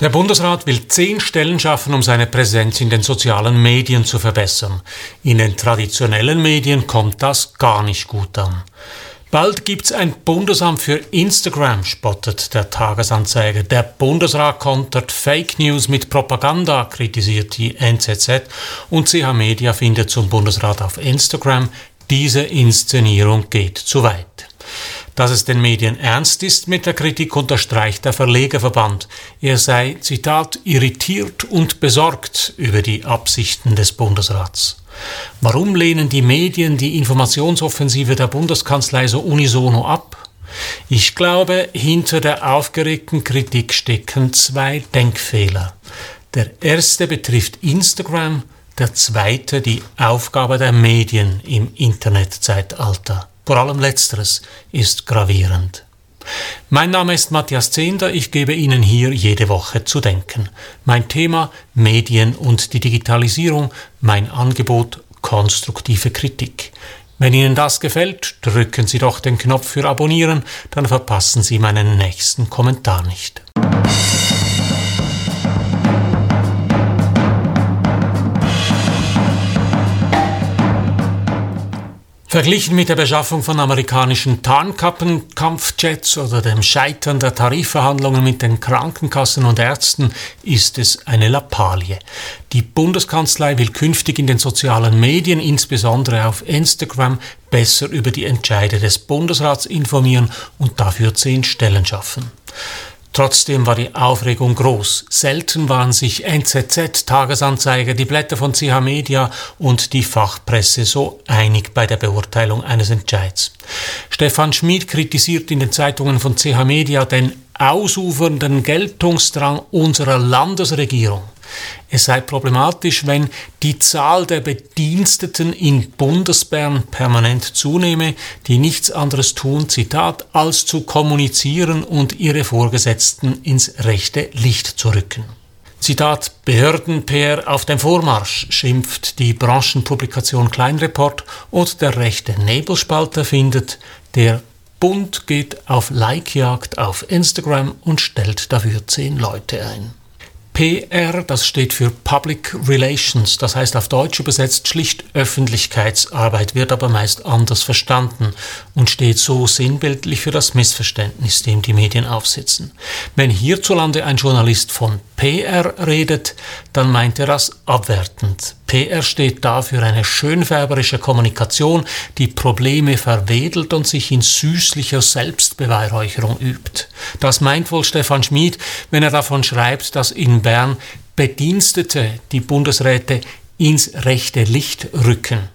Der Bundesrat will zehn Stellen schaffen, um seine Präsenz in den sozialen Medien zu verbessern. In den traditionellen Medien kommt das gar nicht gut an. Bald gibt's ein Bundesamt für Instagram, spottet der Tagesanzeiger. Der Bundesrat kontert Fake News mit Propaganda, kritisiert die NZZ und CH Media findet zum Bundesrat auf Instagram, diese Inszenierung geht zu weit. Dass es den Medien ernst ist mit der Kritik, unterstreicht der Verlegerverband. Er sei, Zitat, irritiert und besorgt über die Absichten des Bundesrats. Warum lehnen die Medien die Informationsoffensive der Bundeskanzlei so unisono ab? Ich glaube, hinter der aufgeregten Kritik stecken zwei Denkfehler. Der erste betrifft Instagram, der zweite die Aufgabe der Medien im Internetzeitalter. Vor allem letzteres ist gravierend. Mein Name ist Matthias Zehnder, ich gebe Ihnen hier jede Woche zu denken. Mein Thema Medien und die Digitalisierung, mein Angebot konstruktive Kritik. Wenn Ihnen das gefällt, drücken Sie doch den Knopf für Abonnieren, dann verpassen Sie meinen nächsten Kommentar nicht. Verglichen mit der Beschaffung von amerikanischen Tarnkappenkampfjets oder dem Scheitern der Tarifverhandlungen mit den Krankenkassen und Ärzten ist es eine Lappalie. Die Bundeskanzlei will künftig in den sozialen Medien, insbesondere auf Instagram, besser über die Entscheide des Bundesrats informieren und dafür zehn Stellen schaffen. Trotzdem war die Aufregung groß. Selten waren sich NZZ, Tagesanzeiger, die Blätter von CH Media und die Fachpresse so einig bei der Beurteilung eines Entscheids. Stefan Schmid kritisiert in den Zeitungen von CH Media den ausufernden Geltungsdrang unserer Landesregierung. Es sei problematisch, wenn die Zahl der Bediensteten in Bundesbern permanent zunehme, die nichts anderes tun, Zitat, als zu kommunizieren und ihre Vorgesetzten ins rechte Licht zu rücken. Zitat Behörden-PR auf dem Vormarsch, schimpft die Branchenpublikation Kleinreport und der rechte Nebelspalter findet, der Bund geht auf Likejagd auf Instagram und stellt dafür zehn Leute ein. PR, das steht für Public Relations, das heißt auf Deutsch übersetzt schlicht Öffentlichkeitsarbeit, wird aber meist anders verstanden und steht so sinnbildlich für das Missverständnis, dem die Medien aufsitzen. Wenn hierzulande ein Journalist von PR redet, dann meint er das abwertend. PR steht da für eine schönfärberische Kommunikation, die Probleme verwedelt und sich in süßlicher Selbstbeweihräucherung übt. Das meint wohl Stefan Schmid, wenn er davon schreibt, dass in Bern Bedienstete die Bundesräte ins rechte Licht rücken.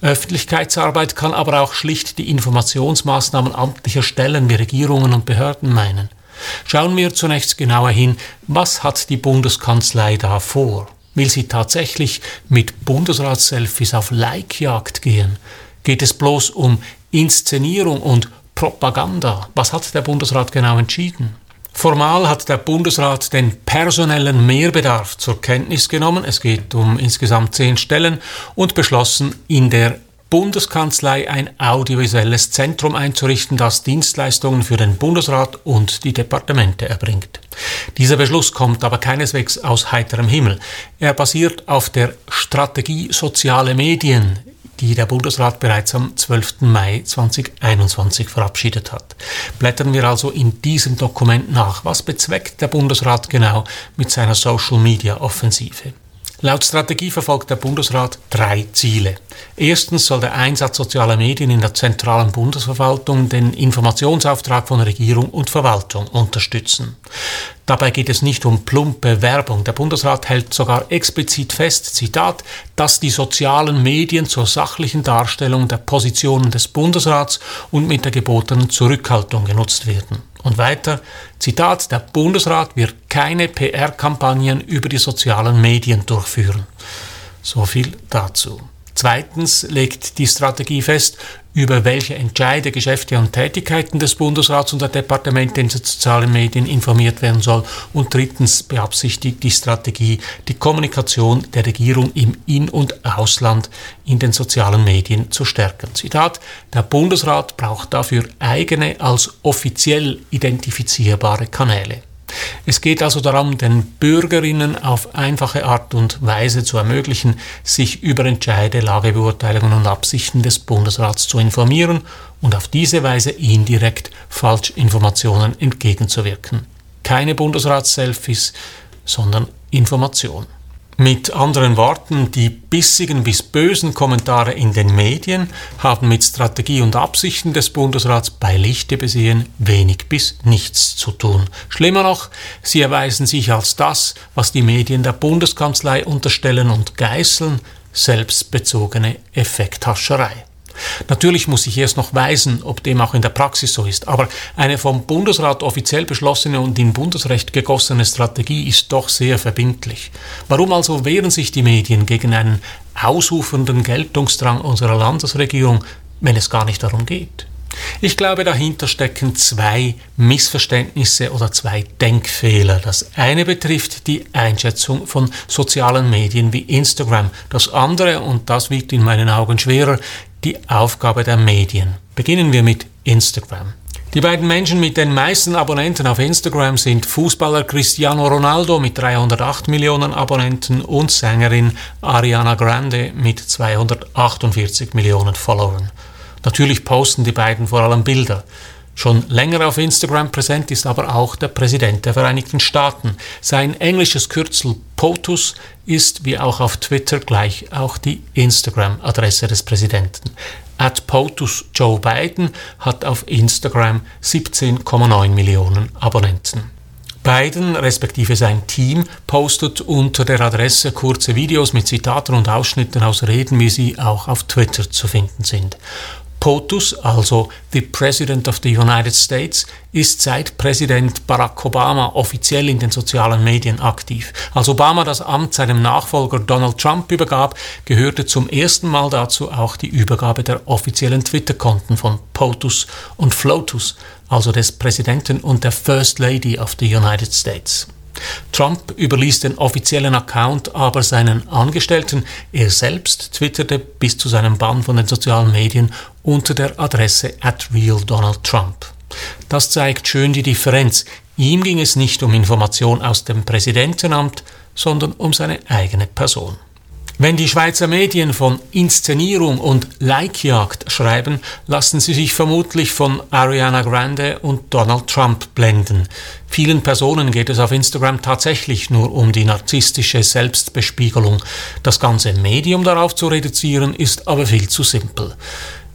Öffentlichkeitsarbeit kann aber auch schlicht die Informationsmaßnahmen amtlicher Stellen wie Regierungen und Behörden meinen. Schauen wir zunächst genauer hin, was hat die Bundeskanzlei da vor? Will sie tatsächlich mit Bundesratsselfies auf Likejagd gehen? Geht es bloß um Inszenierung und Propaganda? Was hat der Bundesrat genau entschieden? Formal hat der Bundesrat den personellen Mehrbedarf zur Kenntnis genommen, es geht um insgesamt zehn Stellen, und beschlossen, in der Bundeskanzlei ein audiovisuelles Zentrum einzurichten, das Dienstleistungen für den Bundesrat und die Departemente erbringt. Dieser Beschluss kommt aber keineswegs aus heiterem Himmel. Er basiert auf der Strategie Soziale Medien, die der Bundesrat bereits am 12. Mai 2021 verabschiedet hat. Blättern wir also in diesem Dokument nach. Was bezweckt der Bundesrat genau mit seiner Social Media Offensive? Laut Strategie verfolgt der Bundesrat drei Ziele. Erstens soll der Einsatz sozialer Medien in der zentralen Bundesverwaltung den Informationsauftrag von Regierung und Verwaltung unterstützen. Dabei geht es nicht um plumpe Werbung. Der Bundesrat hält sogar explizit fest, Zitat, dass die sozialen Medien zur sachlichen Darstellung der Positionen des Bundesrats und mit der gebotenen Zurückhaltung genutzt werden. Und weiter, Zitat, der Bundesrat wird keine PR-Kampagnen über die sozialen Medien durchführen. So viel dazu. Zweitens legt die Strategie fest, über welche Entscheide, Geschäfte und Tätigkeiten des Bundesrats und der Departemente in den sozialen Medien informiert werden soll. Und drittens beabsichtigt die Strategie, die Kommunikation der Regierung im In- und Ausland in den sozialen Medien zu stärken. Zitat, der Bundesrat braucht dafür eigene als offiziell identifizierbare Kanäle. Es geht also darum, den Bürgerinnen auf einfache Art und Weise zu ermöglichen, sich über Entscheide, Lagebeurteilungen und Absichten des Bundesrats zu informieren und auf diese Weise indirekt Falschinformationen entgegenzuwirken. Keine Bundesrats-Selfies, sondern Information. Mit anderen Worten, die bissigen bis bösen Kommentare in den Medien haben mit Strategie und Absichten des Bundesrats bei Lichte besehen wenig bis nichts zu tun. Schlimmer noch, sie erweisen sich als das, was die Medien der Bundeskanzlei unterstellen und geißeln, selbstbezogene Effekthascherei. Natürlich muss ich erst noch weisen, ob dem auch in der Praxis so ist, aber eine vom Bundesrat offiziell beschlossene und in Bundesrecht gegossene Strategie ist doch sehr verbindlich. Warum also wehren sich die Medien gegen einen ausufernden Geltungsdrang unserer Landesregierung, wenn es gar nicht darum geht? Ich glaube, dahinter stecken zwei Missverständnisse oder zwei Denkfehler. Das eine betrifft die Einschätzung von sozialen Medien wie Instagram. Das andere, und das wiegt in meinen Augen schwerer, die Aufgabe der Medien. Beginnen wir mit Instagram. Die beiden Menschen mit den meisten Abonnenten auf Instagram sind Fußballer Cristiano Ronaldo mit 308 Millionen Abonnenten und Sängerin Ariana Grande mit 248 Millionen Followern. Natürlich posten die beiden vor allem Bilder. Schon länger auf Instagram präsent ist aber auch der Präsident der Vereinigten Staaten. Sein englisches Kürzel POTUS ist wie auch auf Twitter gleich auch die Instagram-Adresse des Präsidenten. At POTUS Joe Biden hat auf Instagram 17,9 Millionen Abonnenten. Biden respektive sein Team postet unter der Adresse kurze Videos mit Zitaten und Ausschnitten aus Reden, wie sie auch auf Twitter zu finden sind. POTUS, also the President of the United States, ist seit Präsident Barack Obama offiziell in den sozialen Medien aktiv. Als Obama das Amt seinem Nachfolger Donald Trump übergab, gehörte zum ersten Mal dazu auch die Übergabe der offiziellen Twitter-Konten von POTUS und FLOTUS, also des Präsidenten und der First Lady of the United States. Trump überließ den offiziellen Account aber seinen Angestellten. Er selbst twitterte bis zu seinem Bann von den sozialen Medien unter der Adresse at real Donald Trump. Das zeigt schön die Differenz. Ihm ging es nicht um Information aus dem Präsidentenamt, sondern um seine eigene Person. Wenn die Schweizer Medien von Inszenierung und Likejagd schreiben, lassen sie sich vermutlich von Ariana Grande und Donald Trump blenden. Vielen Personen geht es auf Instagram tatsächlich nur um die narzisstische Selbstbespiegelung. Das ganze Medium darauf zu reduzieren, ist aber viel zu simpel.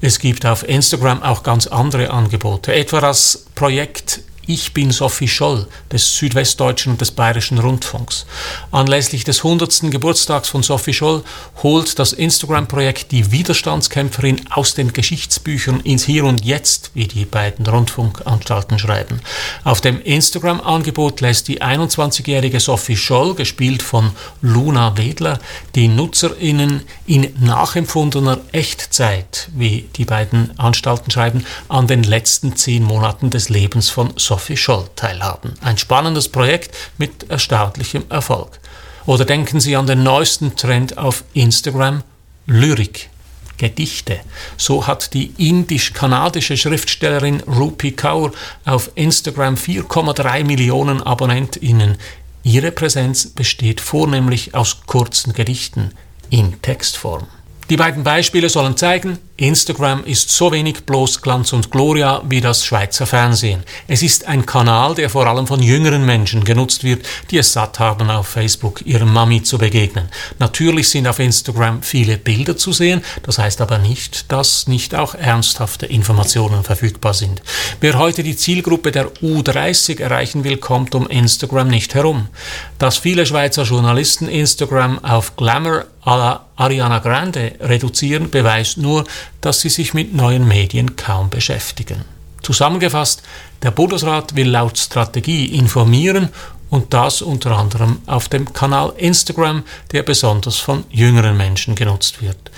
Es gibt auf Instagram auch ganz andere Angebote, etwa das Projekt ich bin Sophie Scholl des Südwestdeutschen und des Bayerischen Rundfunks. Anlässlich des 100. Geburtstags von Sophie Scholl holt das Instagram-Projekt die Widerstandskämpferin aus den Geschichtsbüchern ins Hier und Jetzt, wie die beiden Rundfunkanstalten schreiben. Auf dem Instagram-Angebot lässt die 21-jährige Sophie Scholl, gespielt von Luna Wedler, die NutzerInnen in nachempfundener Echtzeit, wie die beiden Anstalten schreiben, an den letzten zehn Monaten des Lebens von Sophie Sophie Scholl teilhaben. Ein spannendes Projekt mit erstaunlichem Erfolg. Oder denken Sie an den neuesten Trend auf Instagram, Lyrik. Gedichte. So hat die indisch-kanadische Schriftstellerin Rupi Kaur auf Instagram 4,3 Millionen AbonnentInnen. Ihre Präsenz besteht vornehmlich aus kurzen Gedichten in Textform. Die beiden Beispiele sollen zeigen, Instagram ist so wenig bloß Glanz und Gloria wie das Schweizer Fernsehen. Es ist ein Kanal, der vor allem von jüngeren Menschen genutzt wird, die es satt haben, auf Facebook ihrem Mami zu begegnen. Natürlich sind auf Instagram viele Bilder zu sehen, das heißt aber nicht, dass nicht auch ernsthafte Informationen verfügbar sind. Wer heute die Zielgruppe der U30 erreichen will, kommt um Instagram nicht herum. Dass viele Schweizer Journalisten Instagram auf Glamour à la Ariana Grande reduzieren, beweist nur, dass sie sich mit neuen Medien kaum beschäftigen. Zusammengefasst, der Bundesrat will laut Strategie informieren und das unter anderem auf dem Kanal Instagram, der besonders von jüngeren Menschen genutzt wird.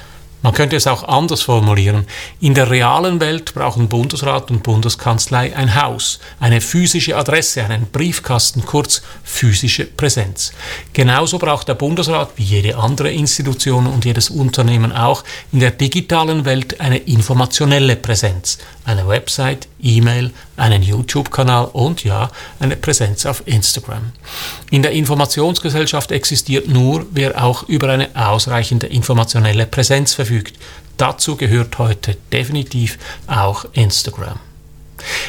Man könnte es auch anders formulieren. In der realen Welt brauchen Bundesrat und Bundeskanzlei ein Haus, eine physische Adresse, einen Briefkasten, kurz physische Präsenz. Genauso braucht der Bundesrat, wie jede andere Institution und jedes Unternehmen auch, in der digitalen Welt eine informationelle Präsenz, eine Website, E-Mail, einen YouTube-Kanal und ja, eine Präsenz auf Instagram. In der Informationsgesellschaft existiert nur, wer auch über eine ausreichende informationelle Präsenz verfügt. Dazu gehört heute definitiv auch Instagram.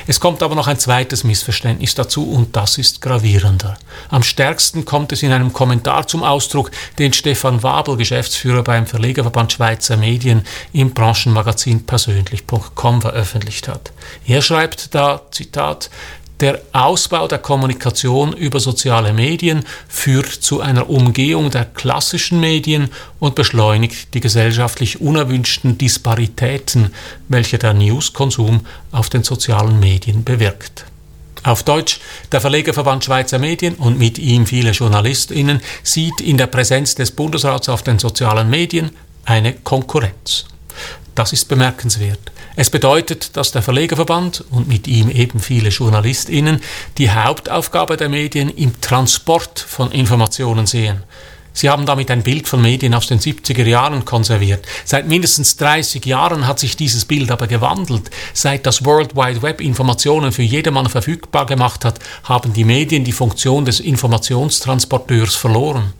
Es kommt aber noch ein zweites Missverständnis dazu und das ist gravierender. Am stärksten kommt es in einem Kommentar zum Ausdruck, den Stefan Wabel, Geschäftsführer beim Verlegerverband Schweizer Medien, im Branchenmagazin persönlich.com veröffentlicht hat. Er schreibt da, Zitat, der Ausbau der Kommunikation über soziale Medien führt zu einer Umgehung der klassischen Medien und beschleunigt die gesellschaftlich unerwünschten Disparitäten, welche der Newskonsum auf den sozialen Medien bewirkt. Auf Deutsch, der Verlegerverband Schweizer Medien und mit ihm viele JournalistInnen sieht in der Präsenz des Bundesrats auf den sozialen Medien eine Konkurrenz. Das ist bemerkenswert. Es bedeutet, dass der Verlegerverband und mit ihm eben viele JournalistInnen die Hauptaufgabe der Medien im Transport von Informationen sehen. Sie haben damit ein Bild von Medien aus den 70er Jahren konserviert. Seit mindestens 30 Jahren hat sich dieses Bild aber gewandelt. Seit das World Wide Web Informationen für jedermann verfügbar gemacht hat, haben die Medien die Funktion des Informationstransporteurs verloren.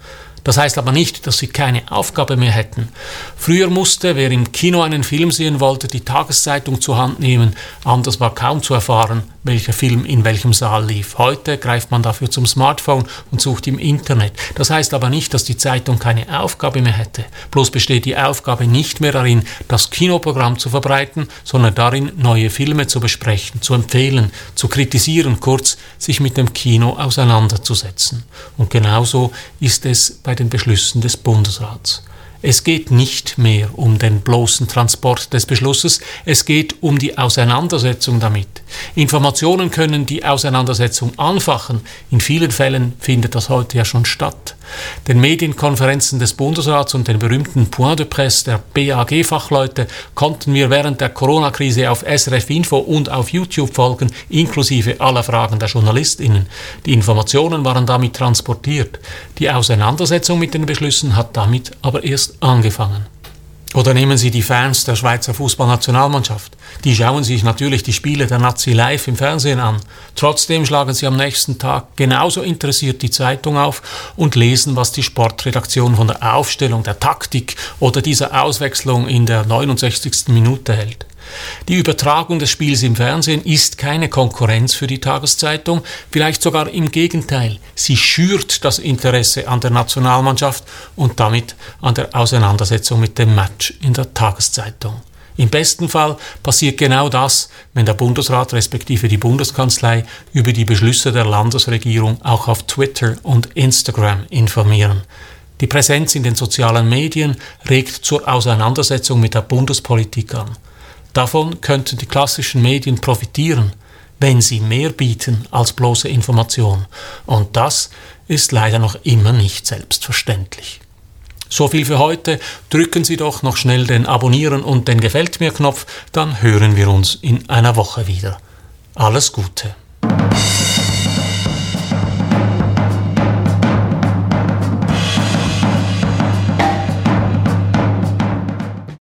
Das heißt aber nicht, dass sie keine Aufgabe mehr hätten. Früher musste, wer im Kino einen Film sehen wollte, die Tageszeitung zur Hand nehmen, anders war kaum zu erfahren, welcher Film in welchem Saal lief. Heute greift man dafür zum Smartphone und sucht im Internet. Das heißt aber nicht, dass die Zeitung keine Aufgabe mehr hätte. Bloß besteht die Aufgabe nicht mehr darin, das Kinoprogramm zu verbreiten, sondern darin, neue Filme zu besprechen, zu empfehlen, zu kritisieren, kurz sich mit dem Kino auseinanderzusetzen. Und genauso ist es bei den Beschlüssen des Bundesrats. Es geht nicht mehr um den bloßen Transport des Beschlusses, es geht um die Auseinandersetzung damit. Informationen können die Auseinandersetzung anfachen. In vielen Fällen findet das heute ja schon statt. Den Medienkonferenzen des Bundesrats und den berühmten Point de Presse der BAG-Fachleute konnten wir während der Corona-Krise auf SRF Info und auf YouTube folgen, inklusive aller Fragen der JournalistInnen. Die Informationen waren damit transportiert. Die Auseinandersetzung mit den Beschlüssen hat damit aber erst angefangen. Oder nehmen Sie die Fans der Schweizer Fußballnationalmannschaft. Die schauen sich natürlich die Spiele der Nazi live im Fernsehen an. Trotzdem schlagen sie am nächsten Tag genauso interessiert die Zeitung auf und lesen, was die Sportredaktion von der Aufstellung, der Taktik oder dieser Auswechslung in der 69. Minute hält. Die Übertragung des Spiels im Fernsehen ist keine Konkurrenz für die Tageszeitung, vielleicht sogar im Gegenteil. Sie schürt das Interesse an der Nationalmannschaft und damit an der Auseinandersetzung mit dem Match in der Tageszeitung. Im besten Fall passiert genau das, wenn der Bundesrat respektive die Bundeskanzlei über die Beschlüsse der Landesregierung auch auf Twitter und Instagram informieren. Die Präsenz in den sozialen Medien regt zur Auseinandersetzung mit der Bundespolitik an. Davon könnten die klassischen Medien profitieren, wenn sie mehr bieten als bloße Information. Und das ist leider noch immer nicht selbstverständlich. So viel für heute. Drücken Sie doch noch schnell den Abonnieren und den Gefällt mir Knopf, dann hören wir uns in einer Woche wieder. Alles Gute.